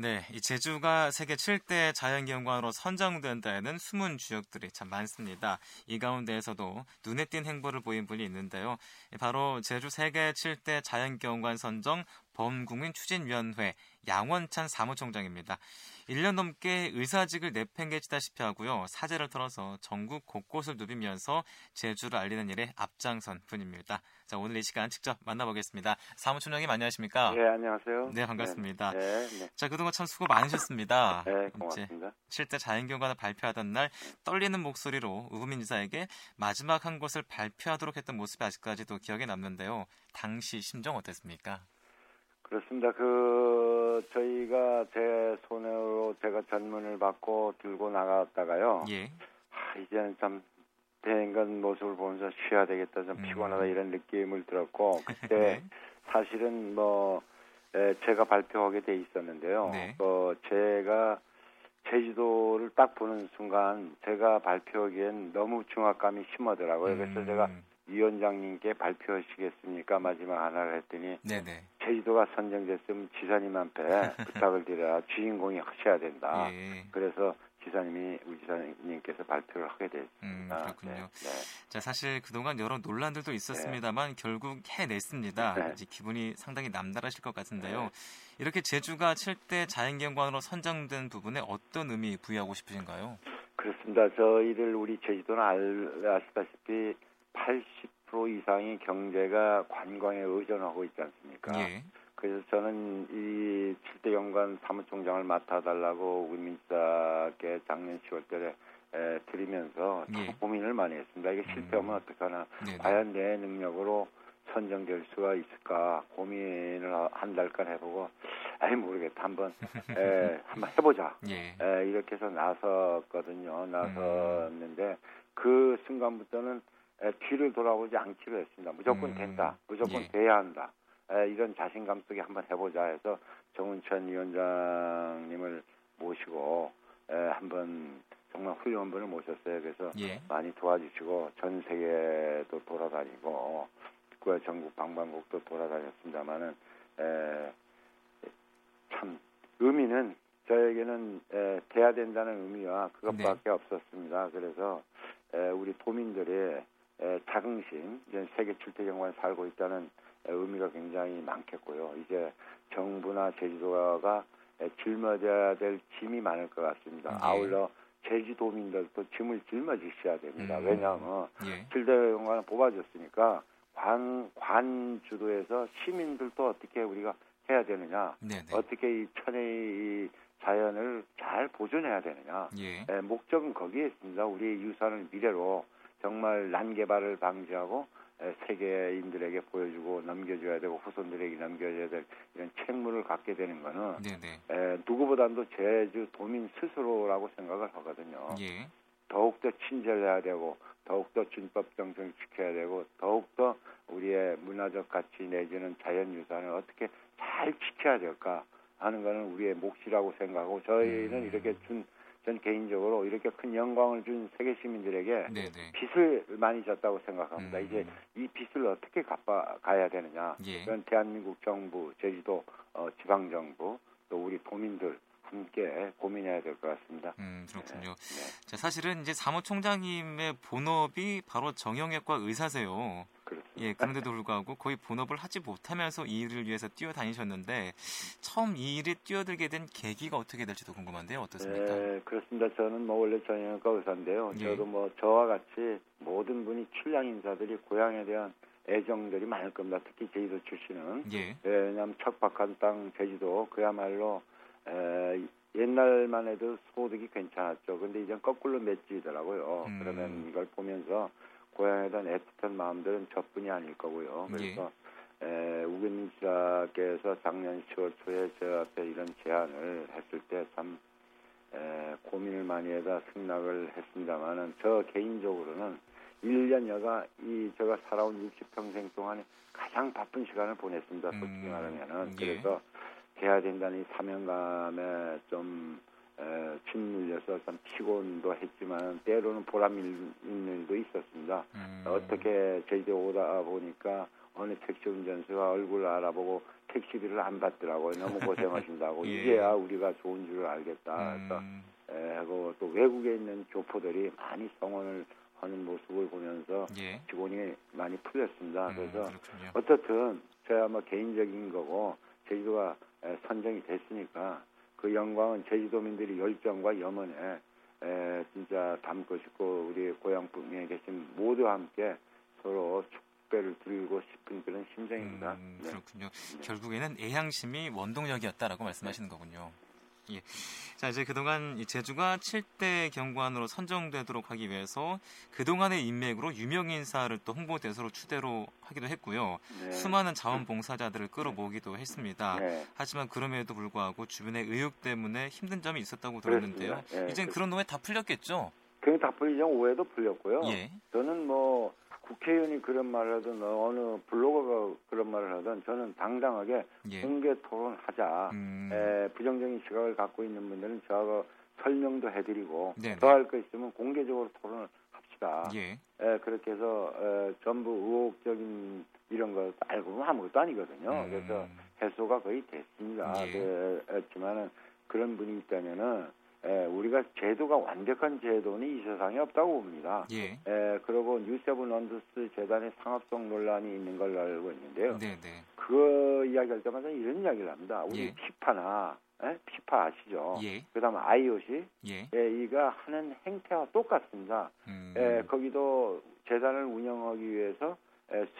네, 이 제주가 세계 7대 자연경관으로 선정된다는 숨은 주역들이 참 많습니다. 이 가운데에서도 눈에 띈 행보를 보인 분이 있는데요. 바로 제주 세계 7대 자연경관 선정 범국민 추진위원회 양원찬 사무총장입니다. 1년 넘게 의사직을 내팽개치다시피 하고요. 사제를 털어서 전국 곳곳을 누비면서 제주를 알리는 일에 앞장선 분입니다. 자, 오늘 이 시간 직접 만나보겠습니다. 사무총장님 안녕하십니까? 네, 안녕하세요. 네, 반갑습니다. 네, 네. 자, 그동안 참 수고 많으셨습니다. 네, 고맙습니다. 7대 자연경관을 발표하던 날 떨리는 목소리로 우부민 지사에게 마지막 한 것을 발표하도록 했던 모습이 아직까지도 기억에 남는데요. 당시 심정 어땠습니까? 그렇습니다. 그 저희가 제 손으로 제가 전문을 받고 들고 나갔다가요. 예. 아, 이제는 참 대인간 모습을 보면서 쉬어야 되겠다, 좀 음. 피곤하다 이런 느낌을 들었고 그때 네. 사실은 뭐 에, 제가 발표하게 돼 있었는데요. 네. 어, 제가 제주도를 딱 보는 순간 제가 발표하기엔 너무 중압감이 심하더라고요. 그래서 음, 제가 위원장님께 발표하시겠습니까? 마지막 하나를 했더니 네네. 제주도가 선정됐으면 지사님한테 부탁을 드려야 주인공이 하셔야 된다. 예. 그래서 지사님이 우리 지사님께서 발표를 하게 됐습니다. 음, 그렇군요. 네, 네. 자, 사실 그동안 여러 논란들도 있었습니다만 결국 해냈습니다. 네. 이제 기분이 상당히 남다르실 것 같은데요. 이렇게 제주가 7대 자연경관으로 선정된 부분에 어떤 의미 부여하고 싶으신가요? 그렇습니다. 저희들 우리 제주도는 알, 아시다시피 80% 이상의 경제가 관광에 의존하고 있지 않습니까? 예. 그래서 저는 이 7대 연관 사무총장을 맡아달라고 우민사께 작년 10월달에 에, 드리면서 참 예. 고민을 많이 했습니다. 이게 실패하면 음. 어떡하나. 네네. 과연 내 능력으로 선정될 수가 있을까 고민을 한 달간 해보고 아이 모르겠다 한번 에, 한번 해보자 예. 에, 이렇게 해서 나섰거든요 나섰는데 그 순간부터는 에, 뒤를 돌아보지 않기로 했습니다 무조건 음, 된다 무조건 예. 돼야 한다 에, 이런 자신감 속에 한번 해보자 해서 정운천 위원장님을 모시고 에, 한번 정말 훌륭한 분을 모셨어요 그래서 예. 많이 도와주시고 전 세계도 돌아다니고 국가 전국 방방곡도 돌아다녔습니다만은 에, 참 의미는 저에게는 에, 돼야 된다는 의미와 그것밖에 네. 없었습니다. 그래서 에, 우리 도민들의 에, 자긍심, 이제 세계 출퇴 경관에 살고 있다는 에, 의미가 굉장히 많겠고요. 이제 정부나 제주도가 에, 짊어져야 될 짐이 많을 것 같습니다. 네. 아울러 제주도민들도 짐을 짊어지셔야 됩니다. 음. 왜냐하면 예. 칠대영관을 뽑아줬으니까 관, 관 주도에서 시민들도 어떻게 우리가 해야 되느냐, 네네. 어떻게 이 천의 이 자연을 잘 보존해야 되느냐. 예. 에, 목적은 거기에 있습니다. 우리의 유산을 미래로 정말 난개발을 방지하고 에, 세계인들에게 보여주고 넘겨줘야 되고 후손들에게 넘겨줘야 될 이런 책무를 갖게 되는 거는 네네. 에, 누구보다도 제주 도민 스스로라고 생각을 하거든요. 예. 더욱더 친절해야 되고 더욱더 준법 정성을 지켜야 되고 더욱더 우리의 문화적 가치 내지는 자연 유산을 어떻게 잘 지켜야 될까 하는 거는 우리의 몫이라고 생각하고 저희는 음. 이렇게 준 전 개인적으로 이렇게 큰 영광을 준 세계 시민들에게 네네. 빚을 많이 졌다고 생각합니다. 음. 이제 이 빚을 어떻게 갚아 가야 되느냐. 예. 이건 대한민국 정부, 제주도 어, 지방 정부 또 우리 도민들 함께 고민해야 될 것 같습니다. 음, 그렇군요. 네. 자, 사실은 이제 사무총장님의 본업이 바로 정형외과 의사세요. 그렇습니다. 예, 그런데도 불구하고 거의 본업을 하지 못하면서 이 일을 위해서 뛰어다니셨는데 처음 이 일에 뛰어들게 된 계기가 어떻게 될지도 궁금한데요. 어떻습니까? 네, 그렇습니다. 저는 뭐 원래 정형외과 의사인데요. 예. 저도 뭐 저와 같이 모든 분이 출량 인사들이 고향에 대한 애정들이 많을 겁니다. 특히 제주도 출신은. 예. 예, 왜냐하면 척박한 땅 제주도 그야말로 에, 옛날만 해도 소득이 괜찮았죠. 근데 이제 거꾸로 맺지더라고요. 음. 그러면 이걸 보면서 고향에 대한 애틋한 마음들은 저뿐이 아닐 거고요. 그래서 에, 우근 지사께서 작년 10월 초에 저 앞에 이런 제안을 했을 때참 고민을 많이 해다 승낙을 했습니다만은 저 개인적으로는 1년여가 이 제가 살아온 60평생 동안에 가장 바쁜 시간을 보냈습니다. 솔직히 음, 말하면은 예. 그래서 해야 된다는 이 사명감에 좀 에, 짓눌려서 참 피곤도 했지만 때로는 보람 있는 일도 있었습니다. 음, 어떻게 제주도 오다 보니까 어느 택시 운전수가 얼굴 알아보고 택시비를 안 받더라고요. 너무 고생하신다고. 예. 이제야 우리가 좋은 줄을 알겠다. 음. 그래서 에, 하고 또 외국에 있는 교포들이 많이 성원을 하는 모습을 보면서 예. 직원이 많이 풀렸습니다. 음, 그래서 그렇군요. 어떻든 저야 뭐 개인적인 거고 제주도가 에, 선정이 됐으니까 그 영광은 제주도민들이 열정과 염원에 에, 진짜 담고 싶고 우리 고향분에 계신 모두 함께 서로 축배를 드리고 싶은 그런 심정입니다. 음, 네. 그렇군요. 결국에는 애향심이 원동력이었다라고 말씀하시는 거군요. 예. 자, 이제 그동안 이 제주가 7대 경관으로 선정되도록 하기 위해서 그동안의 인맥으로 유명 인사를 또 홍보 대사로 추대로 하기도 했고요. 네. 수많은 자원봉사자들을 끌어모으기도 했습니다. 네. 하지만 그럼에도 불구하고 주변의 의혹 때문에 힘든 점이 있었다고 들었는데요. 예, 이젠 그- 그런 오해 다 풀렸겠죠? 그게 다 풀리죠. 오해도 풀렸고요. 예. 저는 뭐 국회의원이 그런 말을 하든 어느 블로거가 그런 말을 하든 저는 당당하게 예. 공개 토론하자. 음, 에, 부정적인 시각을 갖고 있는 분들은 저하고 설명도 해드리고 네네. 더할 거 있으면 공개적으로 토론을 합시다. 예. 에, 그렇게 해서 에, 전부 의혹적인 이런 거 알고 보면 아무것도 아니거든요. 음, 그래서 해소가 거의 됐습니다. 예. 그렇지만은 그런 분이 있다면은 에, 우리가 제도가 완벽한 제도는 이 세상에 없다고 봅니다. 예. 에, 그리고 New Seven Wonders 재단의 상업성 논란이 있는 걸로 알고 있는데요. 네네. 그거 이야기할 때마다 이런 이야기를 합니다. 우리 예. 피파나 에? 피파 아시죠? 예. 그다음 에 IOC 예. 예, 이가 하는 행태와 똑같습니다. 음, 예, 거기도 재단을 운영하기 위해서 에,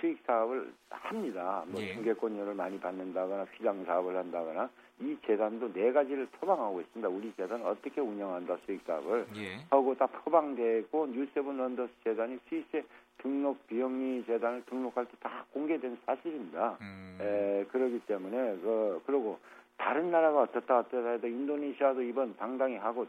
수익 사업을 합니다. 뭐 예. 중계권료를 많이 받는다거나 휘장 사업을 한다거나 이 재단도 네 가지를 표방하고 있습니다. 우리 재단 어떻게 운영한다 수익 사업을 예. 하고 다 표방되고 New Seven Wonders 재단이 스위스에 등록 비영리 재단을 등록할 때 다 공개된 사실입니다. 음, 에, 그러기 때문에 그 그리고 다른 나라가 어떻다 어떻다 해도 인도네시아도 이번 당당히 하고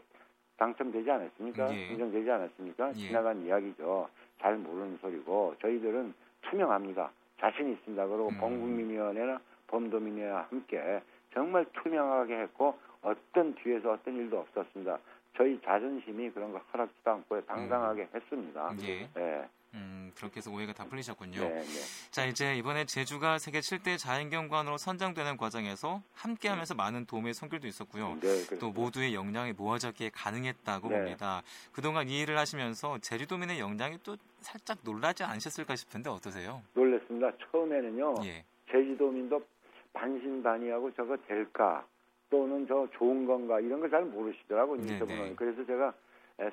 당첨되지 않았습니까? 예. 인정되지 않았습니까? 예. 지나간 이야기죠. 잘 모르는 소리고 저희들은 투명합니다. 자신 있습니다. 그리고 음. 범국민위원회나 범도민위와 함께 정말 투명하게 했고 어떤 뒤에서 어떤 일도 없었습니다. 저희 자존심이 그런 거 허락지도 않고 당당하게 했습니다. 예. 네, 음, 그렇게 해서 오해가 다 풀리셨군요. 네, 네. 자, 이제 이번에 제주가 세계 7대 자연경관으로 선정되는 과정에서 함께 하면서 많은 도움의 손길도 있었고요. 네. 또 모두의 역량이 모아졌기에 가능했다고 네. 봅니다. 그동안 이 일을 하시면서 제주도민의 역량이 또 살짝 놀라지 않으셨을까 싶은데 어떠세요? 놀랐습니다. 처음에는요. 예. 제주도민도 반신반의하고 저거 될까 또는 저 좋은 건가 이런 걸 잘 모르시더라고요. 뉴스분은. 그래서 제가 에,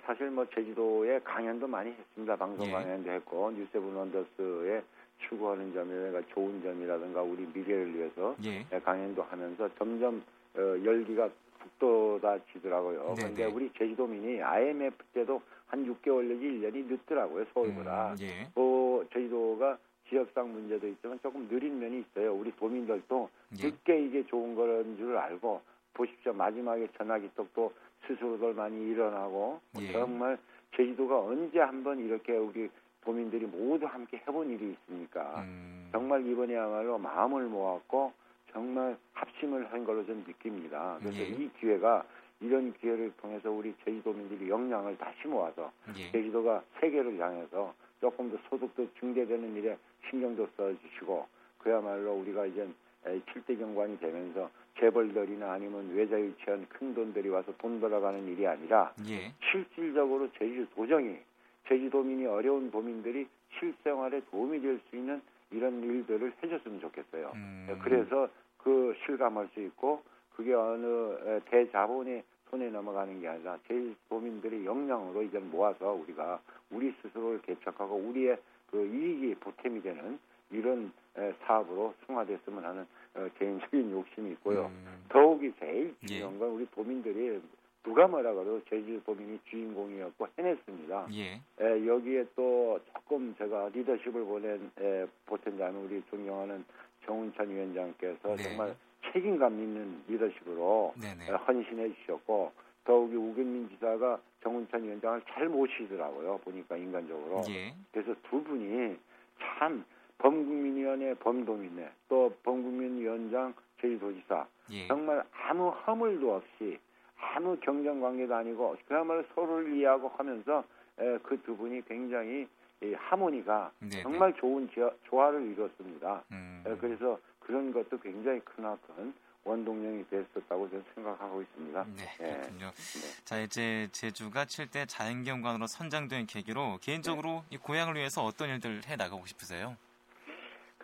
사실 뭐 제주도에 강연도 많이 했습니다. 방송 예. 강연도 했고 뉴세븐 원더스에 추구하는 점이라든가 좋은 점이라든가 우리 미래를 위해서 예. 에, 강연도 하면서 점점 어, 열기가 북돋아지더라고요. 네네. 그런데 우리 제주도민이 IMF 때도 한 6개월 내지 1년이 늦더라고요. 서울보다. 음, 예. 또 제주도가 지역상 문제도 있지만 조금 느린 면이 있어요. 우리 도민들도 예. 늦게 이게 좋은 거라는 줄 알고 보십시오. 마지막에 전화기 떡도 스스로들 많이 일어나고 예. 정말 제주도가 언제 한번 이렇게 우리 도민들이 모두 함께 해본 일이 있습니까? 음, 정말 이번에야말로 마음을 모았고 정말 합심을 한 걸로 저는 느낍니다. 그래서 예. 이 기회가 이런 기회를 통해서 우리 제주도민들이 역량을 다시 모아서 예. 제주도가 세계를 향해서 조금 더 소득도 증대되는 일에 신경도 써주시고 그야말로 우리가 이제 7대 경관이 되면서 재벌들이나 아니면 외자 유치한 큰 돈들이 와서 돈 벌어가는 일이 아니라 예. 실질적으로 제주 도정이 제주도민이 어려운 도민들이 실생활에 도움이 될 수 있는 이런 일들을 해줬으면 좋겠어요. 음, 그래서 그 실감할 수 있고 그게 어느 에, 대자본의 손에 넘어가는 게 아니라 제주도민들의 역량으로 이제 모아서 우리가 우리 스스로를 개척하고 우리의 그 이익이 보탬이 되는 이런 에, 사업으로 승화됐으면 하는 어, 개인적인 욕심이 있고요. 음, 더욱이 제일 예. 중요한 건 우리 도민들이 누가 뭐라 그래도 제주 도민이 주인공이었고 해냈습니다. 예. 에, 여기에 또 조금 제가 리더십을 보낸 에, 보탠다면 우리 존경하는 정운찬 위원장께서 네. 정말 책임감 있는 리더십으로 네 네. 에, 헌신해 주셨고 더욱이 우경민 지사가 정운찬 위원장을 잘 모시더라고요. 보니까 인간적으로. 예. 그래서 두 분이 참 범국민위원회 범도민회 또 범국민위원장 제주도지사 예. 정말 아무 허물도 없이 아무 경쟁 관계도 아니고 그야말로 서로를 이해하고 하면서 그 두 분이 굉장히 이 하모니가 네네. 네. 정말 좋은 조화를 이뤘습니다. 음. 그래서 그런 것도 굉장히 크나큰 원동력이 됐었다고 저는 생각하고 있습니다. 네, 예. 그렇군요. 네. 자, 이제 제주가 7대 자연경관으로 선정된 계기로 개인적으로 네. 이 고향을 위해서 어떤 일들을 해 나가고 싶으세요?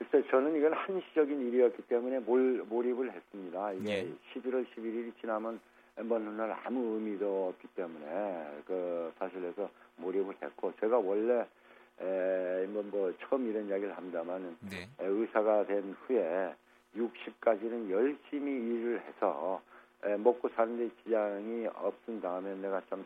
글쎄, 저는 이건 한시적인 일이었기 때문에 몰, 몰입을 했습니다. 이게 예. 11월 11일이 지나면 먼 훗날 아무 의미도 없기 때문에 그 사실에서 몰입을 했고 제가 원래 에, 뭐, 뭐 처음 이런 이야기를 합니다만 네. 의사가 된 후에 60까지는 열심히 일을 해서 에, 먹고 사는 데 지장이 없은 다음에 내가 좀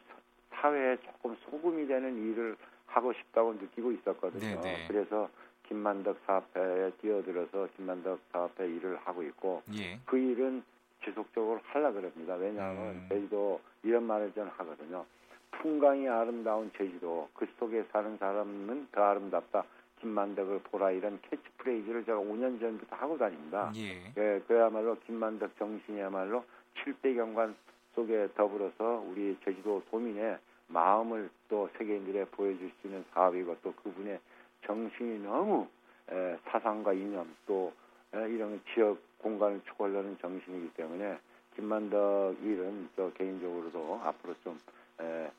사회에 조금 소금이 되는 일을 하고 싶다고 느끼고 있었거든요. 네네. 네. 그래서 김만덕 사업회에 뛰어들어서 김만덕 사업회 일을 하고 있고 예. 그 일은 지속적으로 하려 그럽니다. 왜냐하면 음. 제주도 이런 말을 저는 하거든요. 풍광이 아름다운 제주도 그 속에 사는 사람은 더 아름답다. 김만덕을 보라 이런 캐치프레이즈를 제가 5년 전부터 하고 다닙니다. 예. 예 그야말로 김만덕 정신이야말로 7대 경관 속에 더불어서 우리 제주도 도민의 마음을 또 세계인들에 보여줄 수 있는 사업이고 또 그분의 정신이 너무 에, 사상과 이념 또 에, 이런 지역 공간을 초월하는 정신이기 때문에 김만덕 일은 저 개인적으로도 앞으로 좀 에,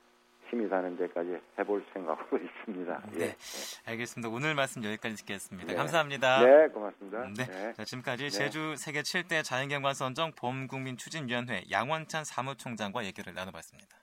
힘이 가는 데까지 해볼 생각으로 있습니다. 네, 예. 알겠습니다. 오늘 말씀 여기까지 듣겠습니다. 네. 감사합니다. 네, 고맙습니다. 네, 네. 자, 지금까지 네. 제주 세계 7대 자연경관 선정 범국민 추진위원회 양원찬 사무총장과 얘기를 나눠봤습니다.